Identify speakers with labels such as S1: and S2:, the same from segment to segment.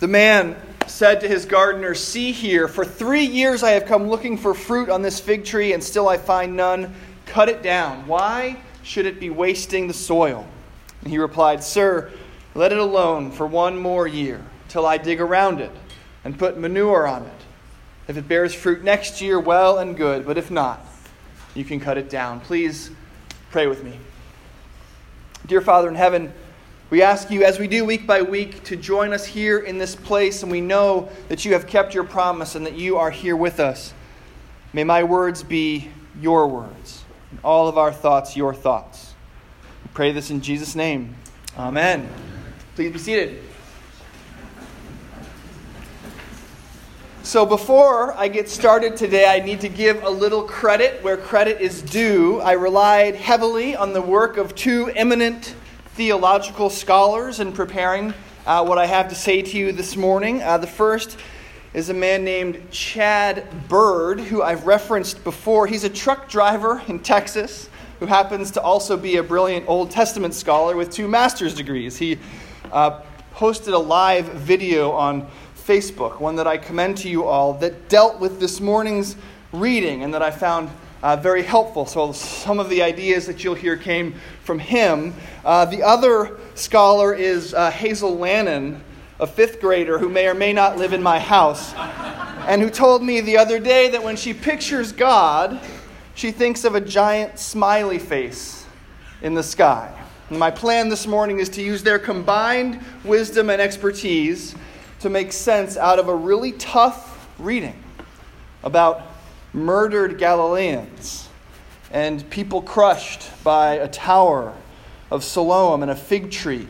S1: The man said to his gardener, See here, for three years I have come looking for fruit on this fig tree, and still I find none. Cut it down. Why should it be wasting the soil? And he replied, Sir, let it alone for one more year, till I dig around it and put manure on it. If it bears fruit next year, well and good, but if not, you can cut it down. Please pray with me. Dear Father in heaven, we ask you, as we do week by week, to join us here in this place, and we know that you have kept your promise and that you are here with us. May my words be your words, and all of our thoughts your thoughts. We pray this in Jesus' name. Amen. Please be seated. So, before I get started today, I need to give a little credit where credit is due. I relied heavily on the work of two eminent theological scholars in preparing uh, what I have to say to you this morning. Uh, the first is a man named Chad Bird, who I've referenced before. He's a truck driver in Texas who happens to also be a brilliant Old Testament scholar with two master's degrees. He uh, posted a live video on Facebook, one that I commend to you all, that dealt with this morning's reading and that I found uh, very helpful. So, some of the ideas that you'll hear came from him. Uh, the other scholar is uh, Hazel Lannon, a fifth grader who may or may not live in my house, and who told me the other day that when she pictures God, she thinks of a giant smiley face in the sky. And my plan this morning is to use their combined wisdom and expertise to make sense out of a really tough reading about murdered Galileans and people crushed by a tower of Siloam and a fig tree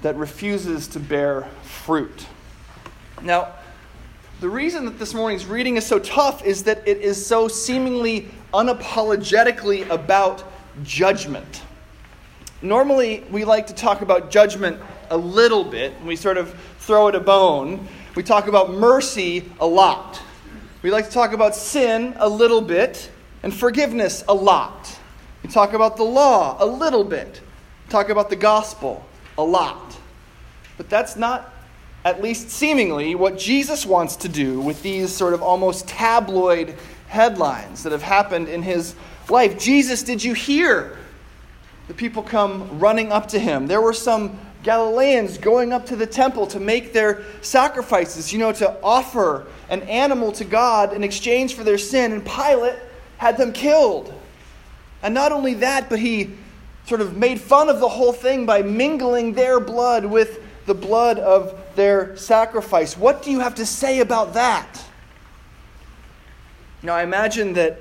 S1: that refuses to bear fruit. Now, the reason that this morning's reading is so tough is that it is so seemingly unapologetically about judgment. Normally, we like to talk about judgment a little bit, and we sort of throw it a bone. We talk about mercy a lot. We like to talk about sin a little bit and forgiveness a lot. We talk about the law a little bit. We talk about the gospel a lot. But that's not, at least seemingly, what Jesus wants to do with these sort of almost tabloid headlines that have happened in his life. Jesus, did you hear? The people come running up to him. There were some Galileans going up to the temple to make their sacrifices, you know, to offer an animal to God in exchange for their sin, and Pilate had them killed. And not only that, but he sort of made fun of the whole thing by mingling their blood with the blood of their sacrifice. What do you have to say about that? Now, I imagine that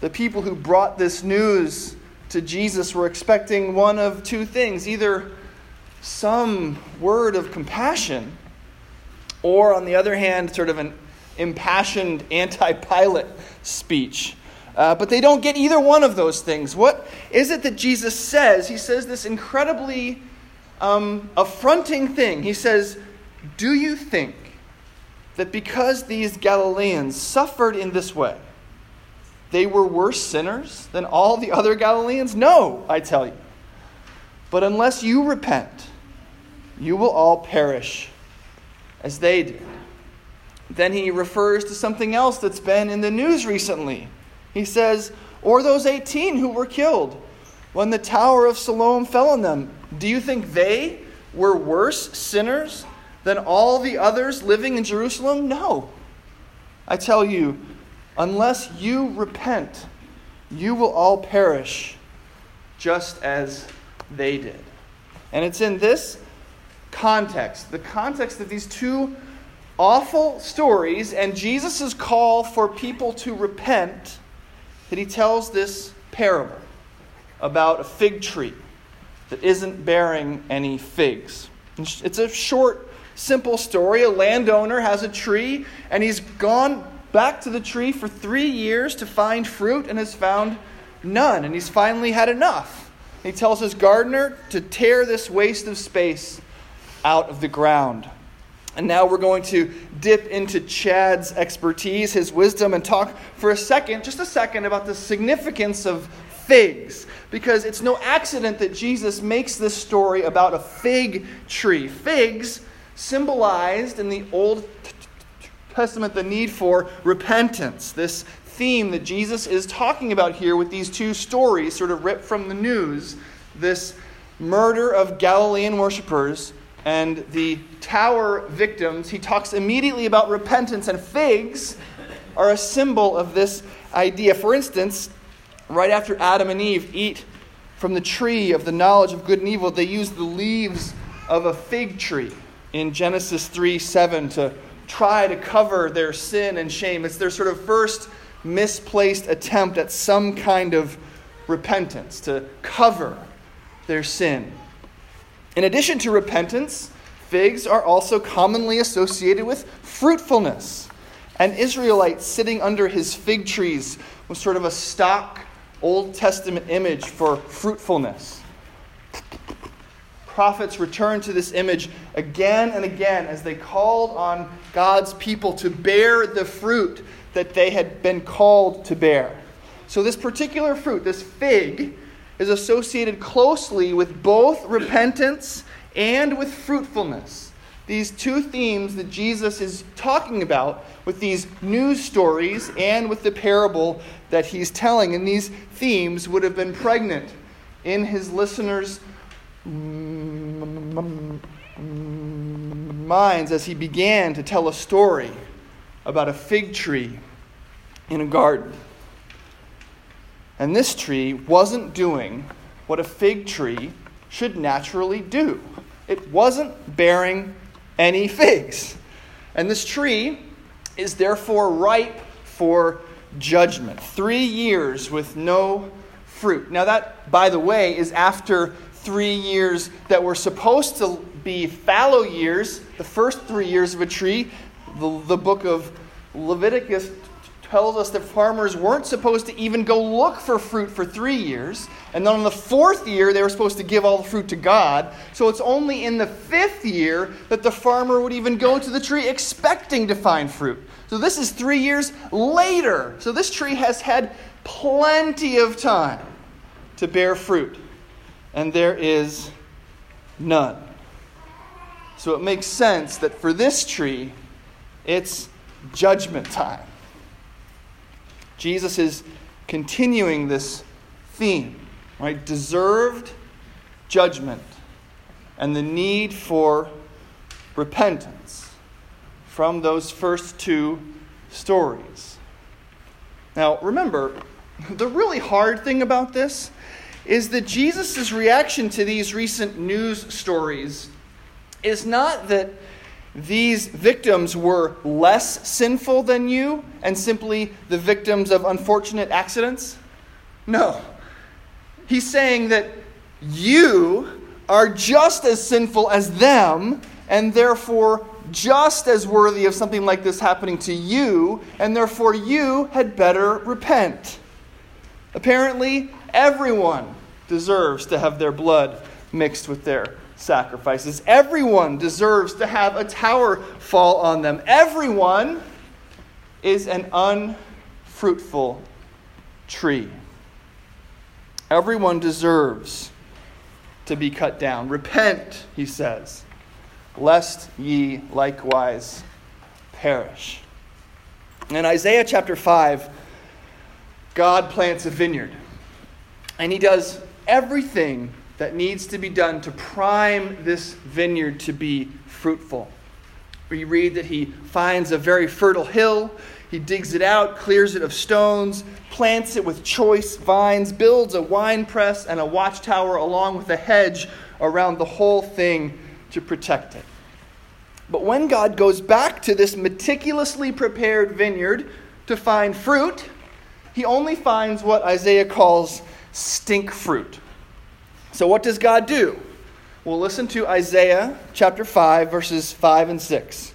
S1: the people who brought this news to Jesus were expecting one of two things either some word of compassion, or on the other hand, sort of an impassioned anti Pilate speech. Uh, but they don't get either one of those things. What is it that Jesus says? He says this incredibly um, affronting thing. He says, Do you think that because these Galileans suffered in this way, they were worse sinners than all the other Galileans? No, I tell you. But unless you repent, you will all perish as they did. Then he refers to something else that's been in the news recently. He says, Or those 18 who were killed when the Tower of Siloam fell on them. Do you think they were worse sinners than all the others living in Jerusalem? No. I tell you, unless you repent, you will all perish just as they did. And it's in this context, the context of these two awful stories and Jesus' call for people to repent, that he tells this parable about a fig tree that isn't bearing any figs. It's a short, simple story. A landowner has a tree, and he's gone back to the tree for three years to find fruit and has found none. And he's finally had enough. He tells his gardener to tear this waste of space out of the ground. And now we're going to dip into Chad's expertise, his wisdom, and talk for a second, just a second, about the significance of figs. Because it's no accident that Jesus makes this story about a fig tree. Figs symbolized in the Old Testament the need for repentance. This theme that Jesus is talking about here with these two stories, sort of ripped from the news this murder of Galilean worshippers and the tower victims, he talks immediately about repentance, and figs are a symbol of this idea. For instance, right after Adam and Eve eat from the tree of the knowledge of good and evil, they use the leaves of a fig tree in Genesis 3 7 to try to cover their sin and shame. It's their sort of first misplaced attempt at some kind of repentance, to cover their sin. In addition to repentance, figs are also commonly associated with fruitfulness. An Israelite sitting under his fig trees was sort of a stock Old Testament image for fruitfulness. Prophets returned to this image again and again as they called on God's people to bear the fruit that they had been called to bear. So, this particular fruit, this fig, is associated closely with both repentance and with fruitfulness. These two themes that Jesus is talking about with these news stories and with the parable that he's telling. And these themes would have been pregnant in his listeners' minds as he began to tell a story about a fig tree in a garden. And this tree wasn't doing what a fig tree should naturally do. It wasn't bearing any figs. And this tree is therefore ripe for judgment. Three years with no fruit. Now, that, by the way, is after three years that were supposed to be fallow years, the first three years of a tree. The, the book of Leviticus tells us that farmers weren't supposed to even go look for fruit for three years. And then on the fourth year, they were supposed to give all the fruit to God. So it's only in the fifth year that the farmer would even go to the tree expecting to find fruit. So this is three years later. So this tree has had plenty of time to bear fruit. And there is none. So it makes sense that for this tree, it's judgment time. Jesus is continuing this theme, right? Deserved judgment and the need for repentance from those first two stories. Now, remember, the really hard thing about this is that Jesus' reaction to these recent news stories is not that these victims were less sinful than you and simply the victims of unfortunate accidents? No. He's saying that you are just as sinful as them and therefore just as worthy of something like this happening to you, and therefore you had better repent. Apparently, everyone deserves to have their blood mixed with their sacrifices. Everyone deserves to have a tower fall on them. Everyone is an unfruitful tree. Everyone deserves to be cut down. Repent, he says, lest ye likewise perish. In Isaiah chapter 5, God plants a vineyard. And he does everything that needs to be done to prime this vineyard to be fruitful. We read that he finds a very fertile hill, he digs it out, clears it of stones, plants it with choice vines, builds a wine press and a watchtower along with a hedge around the whole thing to protect it. But when God goes back to this meticulously prepared vineyard to find fruit, he only finds what Isaiah calls stink fruit so, what does God do? Well, listen to Isaiah chapter 5, verses 5 and 6.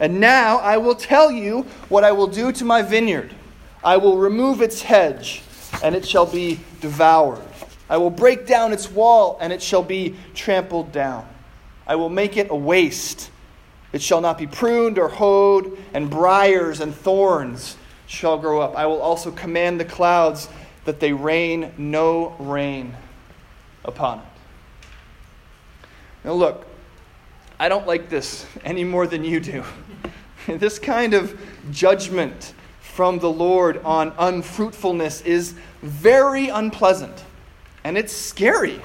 S1: And now I will tell you what I will do to my vineyard. I will remove its hedge, and it shall be devoured. I will break down its wall, and it shall be trampled down. I will make it a waste. It shall not be pruned or hoed, and briers and thorns shall grow up. I will also command the clouds that they rain no rain upon it. Now, look, I don't like this any more than you do. this kind of judgment from the Lord on unfruitfulness is very unpleasant and it's scary.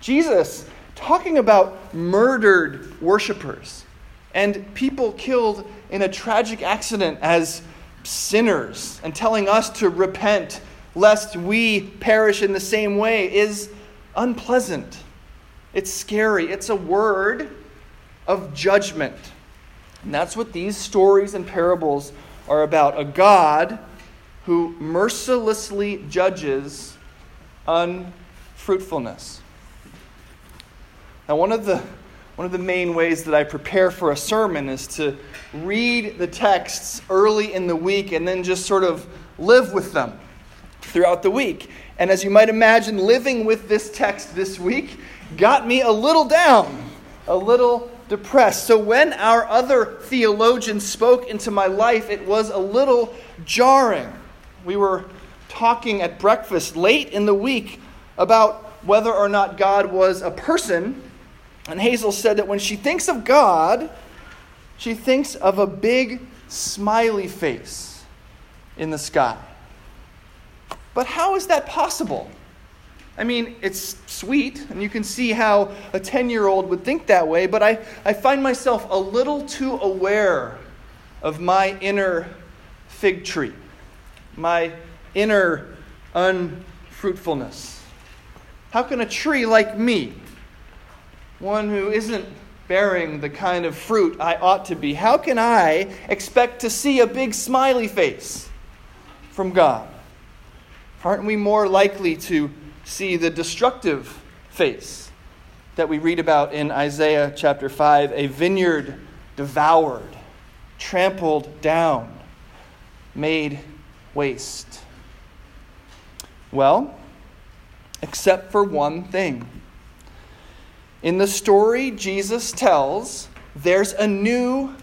S1: Jesus talking about murdered worshipers and people killed in a tragic accident as sinners and telling us to repent lest we perish in the same way is unpleasant. It's scary. It's a word of judgment. And that's what these stories and parables are about a God who mercilessly judges unfruitfulness. Now, one of the one of the main ways that I prepare for a sermon is to read the texts early in the week and then just sort of live with them throughout the week. And as you might imagine, living with this text this week got me a little down, a little depressed. So when our other theologian spoke into my life, it was a little jarring. We were talking at breakfast late in the week about whether or not God was a person. And Hazel said that when she thinks of God, she thinks of a big smiley face in the sky. But how is that possible? I mean, it's sweet, and you can see how a 10 year old would think that way, but I, I find myself a little too aware of my inner fig tree, my inner unfruitfulness. How can a tree like me, one who isn't bearing the kind of fruit I ought to be, how can I expect to see a big smiley face from God? Aren't we more likely to see the destructive face that we read about in Isaiah chapter 5 a vineyard devoured, trampled down, made waste. Well, except for one thing. In the story Jesus tells, there's a new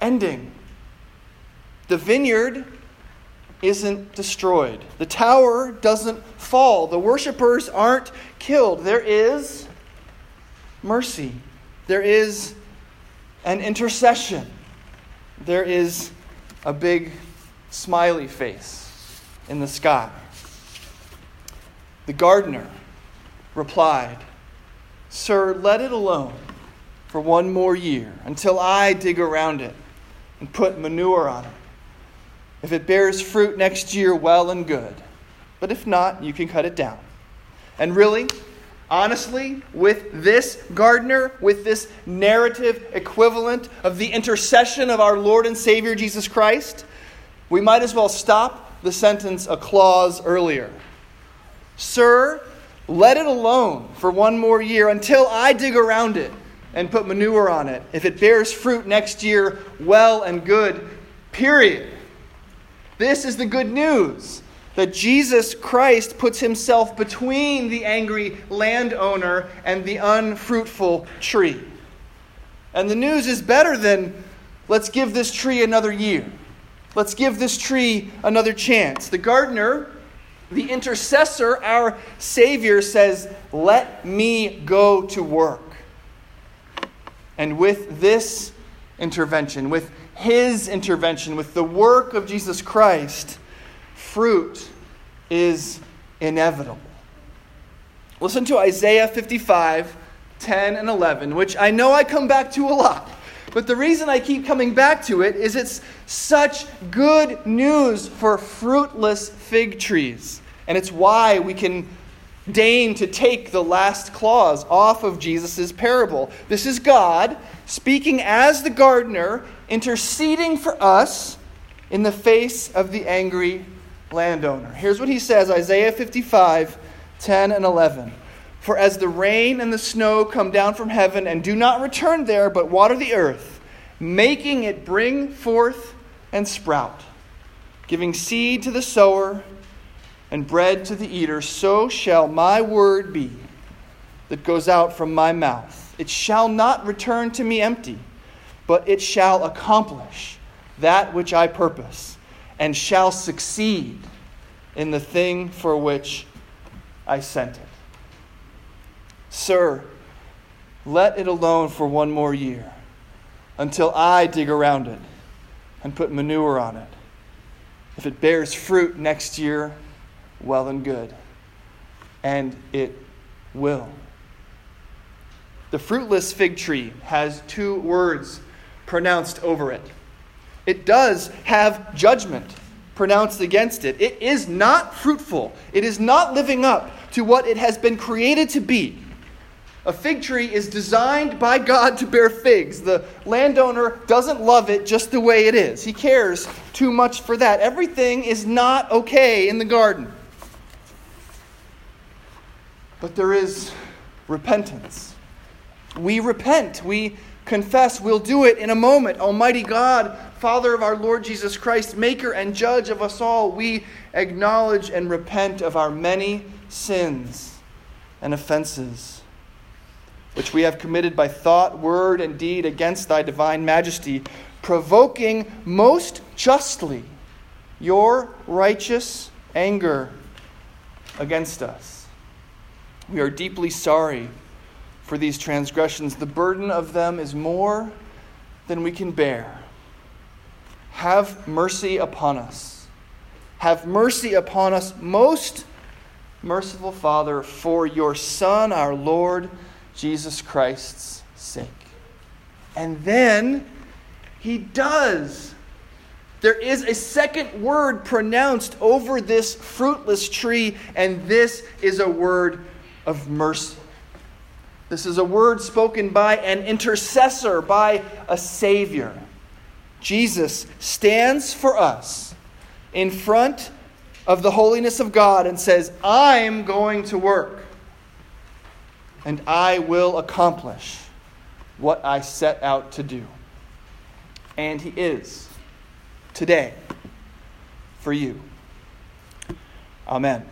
S1: ending. The vineyard isn't destroyed. The tower doesn't fall. The worshippers aren't killed. There is mercy. There is an intercession. There is a big smiley face in the sky. The gardener replied, Sir, let it alone for one more year until I dig around it and put manure on it. If it bears fruit next year, well and good. But if not, you can cut it down. And really, honestly, with this gardener, with this narrative equivalent of the intercession of our Lord and Savior Jesus Christ, we might as well stop the sentence a clause earlier. Sir, let it alone for one more year until I dig around it and put manure on it. If it bears fruit next year, well and good, period. This is the good news that Jesus Christ puts himself between the angry landowner and the unfruitful tree. And the news is better than let's give this tree another year. Let's give this tree another chance. The gardener, the intercessor, our Savior says, Let me go to work. And with this intervention, with his intervention, with the work of Jesus Christ, fruit is inevitable. Listen to Isaiah 55, 10 and 11, which I know I come back to a lot. But the reason I keep coming back to it is it's such good news for fruitless fig trees. And it's why we can deign to take the last clause off of Jesus' parable. This is God speaking as the gardener interceding for us in the face of the angry landowner. Here's what he says Isaiah 55 10 and 11. For as the rain and the snow come down from heaven and do not return there, but water the earth, making it bring forth and sprout, giving seed to the sower and bread to the eater, so shall my word be that goes out from my mouth. It shall not return to me empty but it shall accomplish that which I purpose, and shall succeed in the thing for which I sent it. Sir, let it alone for one more year until I dig around it and put manure on it. If it bears fruit next year, well and good. And it will. The fruitless fig tree has two words pronounced over it. It does have judgment pronounced against it. It is not fruitful, it is not living up to what it has been created to be. A fig tree is designed by God to bear figs. The landowner doesn't love it just the way it is. He cares too much for that. Everything is not okay in the garden. But there is repentance. We repent. We confess. We'll do it in a moment. Almighty God, Father of our Lord Jesus Christ, Maker and Judge of us all, we acknowledge and repent of our many sins and offenses which we have committed by thought, word, and deed against thy divine majesty, provoking most justly your righteous anger against us. We are deeply sorry for these transgressions. The burden of them is more than we can bear. Have mercy upon us. Have mercy upon us, most merciful Father, for your Son, our Lord Jesus Christ's sake. And then he does. There is a second word pronounced over this fruitless tree, and this is a word of mercy. This is a word spoken by an intercessor, by a Savior. Jesus stands for us in front of the holiness of God and says, I'm going to work and I will accomplish what I set out to do. And He is today for you. Amen.